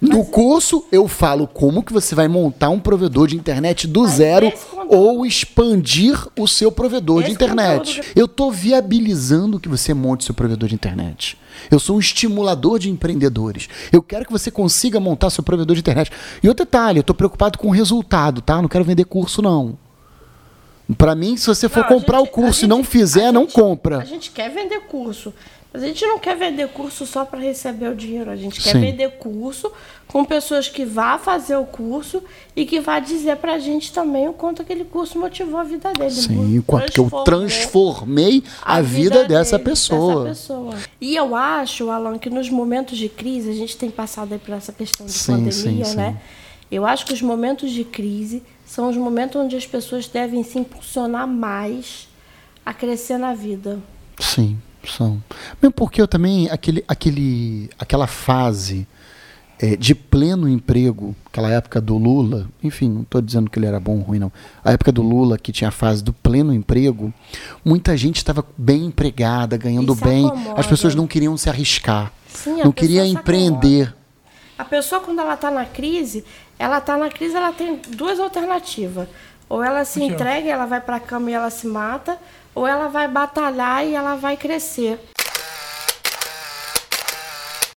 No curso eu falo como que você vai montar um provedor de internet do zero ou expandir o seu provedor de internet. Conteúdo... Eu estou viabilizando que você monte seu provedor de internet. Eu sou um estimulador de empreendedores. Eu quero que você consiga montar seu provedor de internet. E outro detalhe, eu estou preocupado com o resultado, tá? Não quero vender curso não. Para mim, se você for não, comprar gente, o curso gente, e não fizer, não compra. A gente quer vender curso. Mas a gente não quer vender curso só para receber o dinheiro. A gente quer Sim. vender curso com pessoas que vá fazer o curso e que vá dizer para a gente também o quanto aquele curso motivou a vida dele. Sim, quanto que eu transformei a, a vida, vida dessa, dele, pessoa. dessa pessoa. E eu acho, Alan, que nos momentos de crise, a gente tem passado aí por essa questão de sim, pandemia, sim, né? Eu acho que os momentos de crise são os momentos onde as pessoas devem se impulsionar mais a crescer na vida. Sim, são. Mesmo porque eu também, aquele, aquele, aquela fase é, de pleno emprego, aquela época do Lula, enfim, não estou dizendo que ele era bom ou ruim, não. A época do Lula, que tinha a fase do pleno emprego, muita gente estava bem empregada, ganhando bem. Acomoda. As pessoas não queriam se arriscar. Sim, não queria empreender. A pessoa, quando ela está na crise, ela está na crise, ela tem duas alternativas. Ou ela se entrega, ela vai para a cama e ela se mata, ou ela vai batalhar e ela vai crescer.